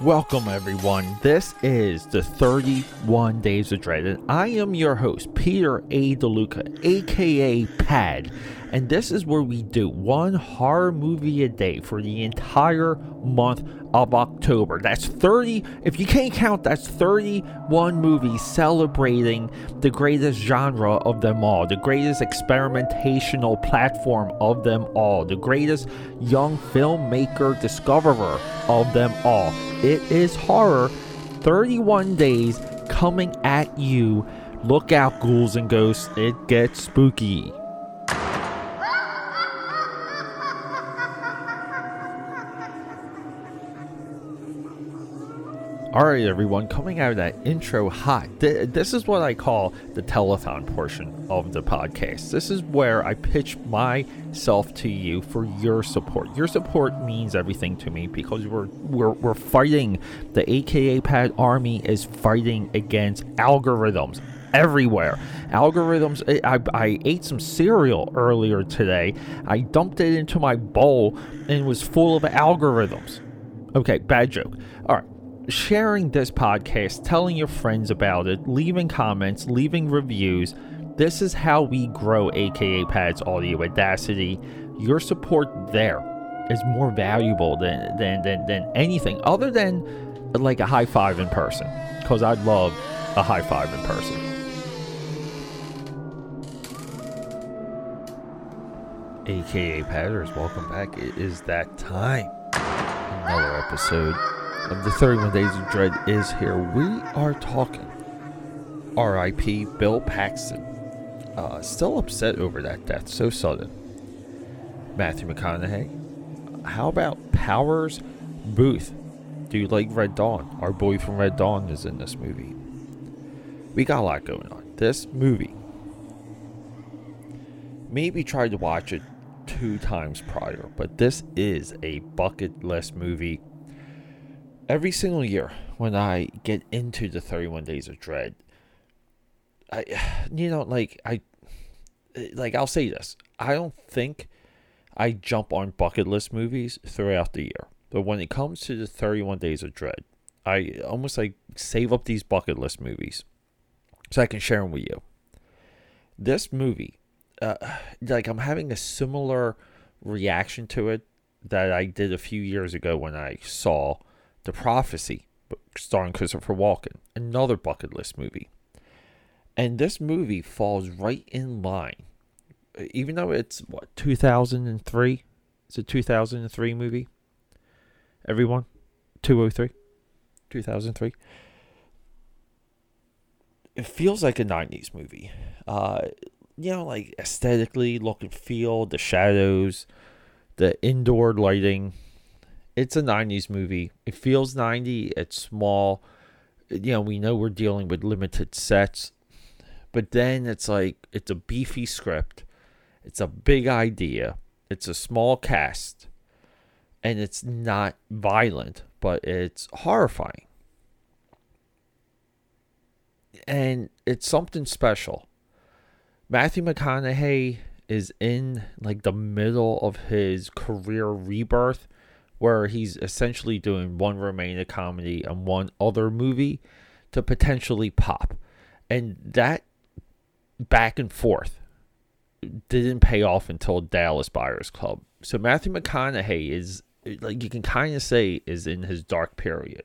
Welcome, everyone. This is the 31 Days of Dread, and I am your host, Peter A. DeLuca, aka Pad. And this is where we do one horror movie a day for the entire month of October. That's 30, if you can't count, that's 31 movies celebrating the greatest genre of them all, the greatest experimentational platform of them all, the greatest young filmmaker discoverer of them all. It is horror. 31 days coming at you. Look out, ghouls and ghosts. It gets spooky. All right, everyone, coming out of that intro hot. Th- this is what I call the telethon portion of the podcast. This is where I pitch myself to you for your support. Your support means everything to me because we're we're, we're fighting. The AKA Pad Army is fighting against algorithms everywhere. Algorithms. Eh, I, I ate some cereal earlier today. I dumped it into my bowl and it was full of algorithms. Okay, bad joke. All right sharing this podcast, telling your friends about it, leaving comments, leaving reviews. This is how we grow AKA Pads Audio Audacity. Your support there is more valuable than than than, than anything other than like a high five in person. Because I'd love a high five in person. AKA Padders, welcome back. It is that time. Another episode of the 31 Days of Dread is here. We are talking R.I.P. Bill Paxton. Uh, still upset over that death, so sudden. Matthew McConaughey. How about Powers Boothe? Do you like Red Dawn? Our boy from Red Dawn is in this movie. We got a lot going on. This movie. Maybe tried to watch it two times prior, but this is a bucket list movie every single year when I get into the 31 Days of Dread, I, you know, like I, like I'll say this: I don't think I jump on bucket list movies throughout the year, but when it comes to the 31 Days of Dread, I almost like save up these bucket list movies so I can share them with you. This movie, uh, like I'm having a similar reaction to it that I did a few years ago when I saw the Prophecy, starring Christopher Walken, another bucket list movie. And this movie falls right in line. Even though it's what 2003, it's a 2003 movie. Everyone, 203, 2003. It feels like a 90s movie. Uh, you know, like aesthetically, look and feel, the shadows, the indoor lighting, it's a 90s movie. It feels 90. It's small. You know, we know we're dealing with limited sets. But then it's like it's a beefy script. It's a big idea. It's a small cast. And it's not violent, but it's horrifying. And it's something special. Matthew McConaughey is in like the middle of his career rebirth where he's essentially doing one romantic comedy and one other movie to potentially pop. And that back and forth didn't pay off until Dallas Buyers Club. So Matthew McConaughey is like you can kind of say is in his dark period.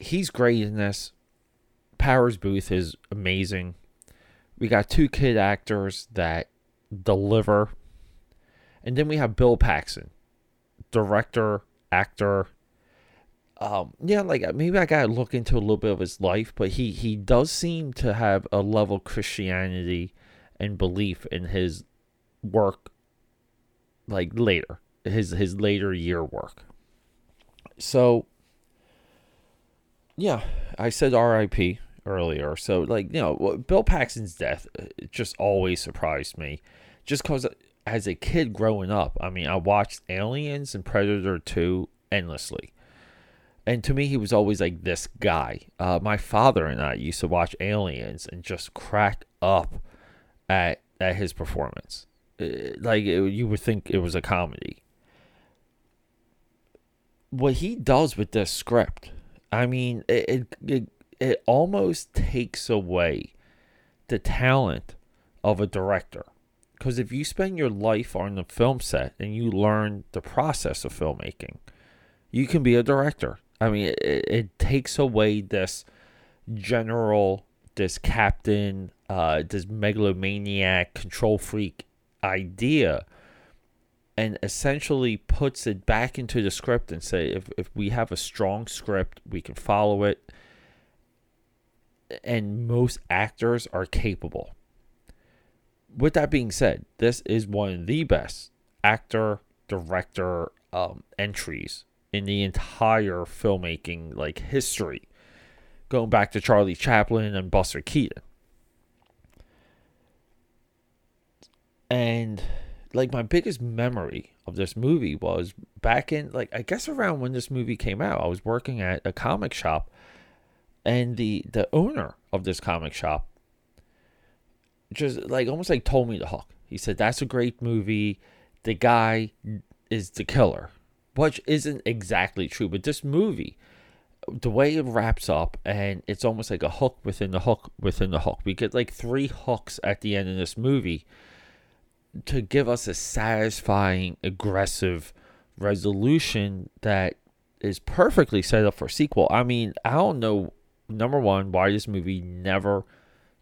He's great in this. Powers Boothe is amazing. We got two kid actors that deliver. And then we have Bill Paxton, director, actor. Um, yeah, like maybe I gotta look into a little bit of his life, but he he does seem to have a level of Christianity and belief in his work. Like later, his his later year work. So, yeah, I said R.I.P. earlier. So, like you know, Bill Paxton's death uh, just always surprised me, just because as a kid growing up, I mean, I watched Aliens and Predator 2 endlessly. And to me, he was always like this guy. Uh, my father and I used to watch Aliens and just crack up at, at his performance. Uh, like, it, you would think it was a comedy. what he does with this script, I mean, it it it, it almost takes away the talent of a director. Because if you spend your life on the film set and you learn the process of filmmaking, you can be a director. I mean, it, it takes away this general, this captain, uh, this megalomaniac, control freak idea and essentially puts it back into the script and say if, if we have a strong script we can follow it and most actors are capable with that being said this is one of the best actor director um, entries in the entire filmmaking like history going back to charlie chaplin and buster keaton and like my biggest memory of this movie was back in like I guess around when this movie came out. I was working at a comic shop and the the owner of this comic shop just like almost like told me the hook. He said that's a great movie. The guy is the killer, which isn't exactly true, but this movie the way it wraps up and it's almost like a hook within the hook within the hook. We get like three hooks at the end of this movie to give us a satisfying, aggressive resolution that is perfectly set up for sequel. I mean, I don't know number one why this movie never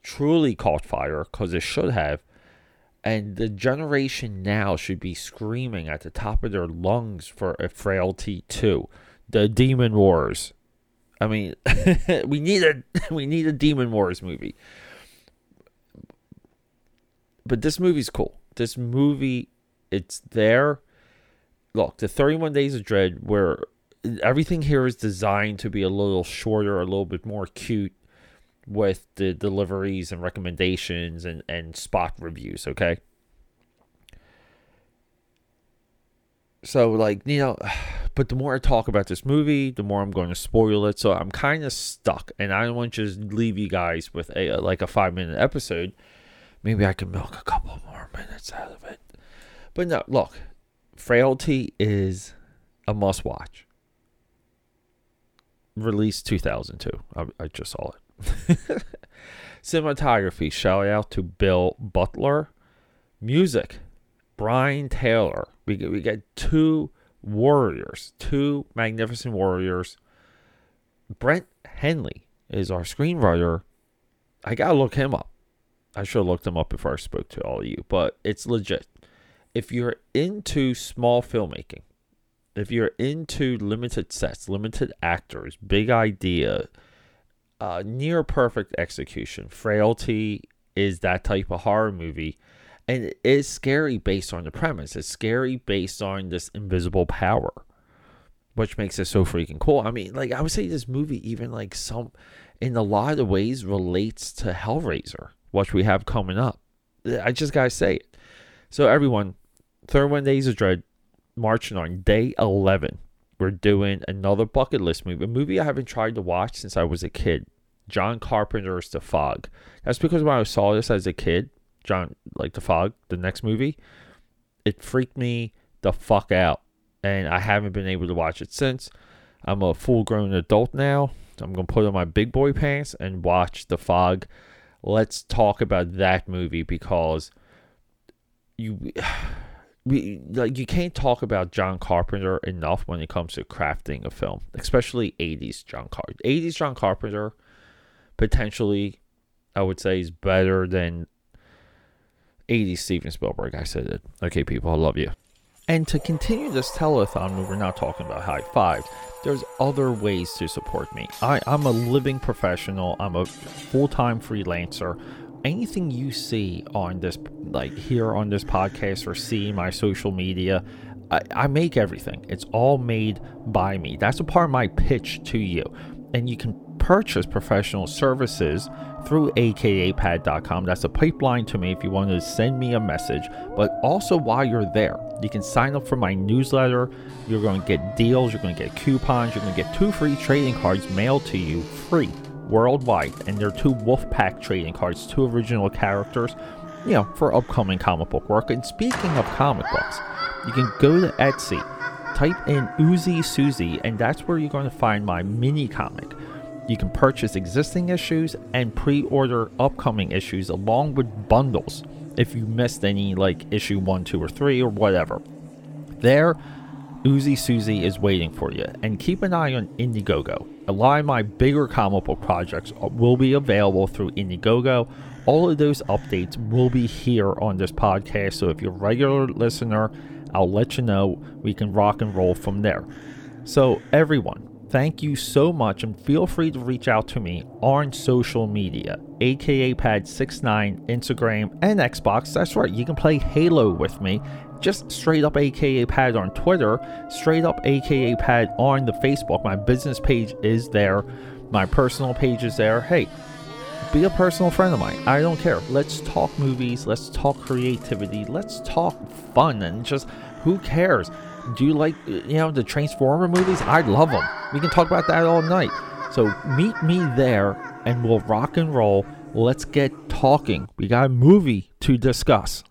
truly caught fire because it should have. And the generation now should be screaming at the top of their lungs for a Frailty 2. The Demon Wars. I mean, we need a we need a Demon Wars movie. But this movie's cool this movie, it's there. Look, the 31 Days of Dread, where everything here is designed to be a little shorter, a little bit more cute with the deliveries and recommendations and, and spot reviews, okay? So, like, you know, but the more I talk about this movie, the more I'm going to spoil it. So I'm kind of stuck, and I don't want to just leave you guys with a like a five minute episode. Maybe I can milk a couple more minutes out of it. But no, look, Frailty is a must watch. Released 2002. I, I just saw it. Cinematography, shout out to Bill Butler. Music, Brian Taylor. We get, we get two warriors, two magnificent warriors. Brent Hanley is our screenwriter. I gotta look him up. I should have looked them up before I spoke to all of you, but it's legit. If you're into small filmmaking, if you're into limited sets, limited actors, big idea, uh, near perfect execution, Frailty is that type of horror movie. And it is scary based on the premise. It's scary based on this invisible power, which makes it so freaking cool. I mean, like, I would say this movie, even like some, in a lot of ways, relates to Hellraiser which we have coming up. I just gotta say it. So everyone, 31 Days of Dread, marching on day 11. We're doing another bucket list movie, a movie I haven't tried to watch since I was a kid. John Carpenter's The Fog. That's because when I saw this as a kid, John, like The Fog, the next movie, it freaked me the fuck out. And I haven't been able to watch it since. I'm a full grown adult now. I'm to put on my big boy pants and watch The Fog let's talk about that movie because you we like you can't talk about John Carpenter enough when it comes to crafting a film, especially 80s John Carpenter. 80s John Carpenter potentially I would say is better than 80s Steven Spielberg. I said it. Okay, people, I love you. And to continue this telethon, we're not talking about high five there's other ways to support me. I, I'm a living professional, I'm a full time freelancer. Anything you see on this, like here on this podcast or see my social media, I, I make everything. It's all made by me. That's a part of my pitch to you. And you can purchase professional services through akapad.com. That's a pipeline to me if you want to send me a message. But also, while you're there, you can sign up for my newsletter. You're going to get deals, you're going to get coupons, you're going to get two free trading cards mailed to you free worldwide. And they're two Wolfpack trading cards, two original characters, you know, for upcoming comic book work. And speaking of comic books, you can go to Etsy type in Uzi Susie, and that's where you're going to find my mini comic. You can purchase existing issues and pre order upcoming issues along with bundles if you missed any, like issue 1, 2, or 3, or whatever. There, Uzi Susie is waiting for you. And keep an eye on Indiegogo. A lot of my bigger comic book projects uh, will be available through Indiegogo. All of those updates will be here on this podcast. So if you're a regular listener, I'll let you know. We can rock and roll from there. So, everyone, thank you so much and feel free to reach out to me on social media aka pad69 instagram and xbox that's right you can play halo with me just straight up aka pad on twitter straight up aka pad on the facebook. My business page is there. My personal page is there. Hey be a personal friend of mine. I don't care. Let's talk movies. Let's talk creativity. Let's talk fun and just who cares? Do you like you know the transformer movies? I love them we can talk about that all night. So meet me there and we'll rock and roll. Let's get talking. We got a movie to discuss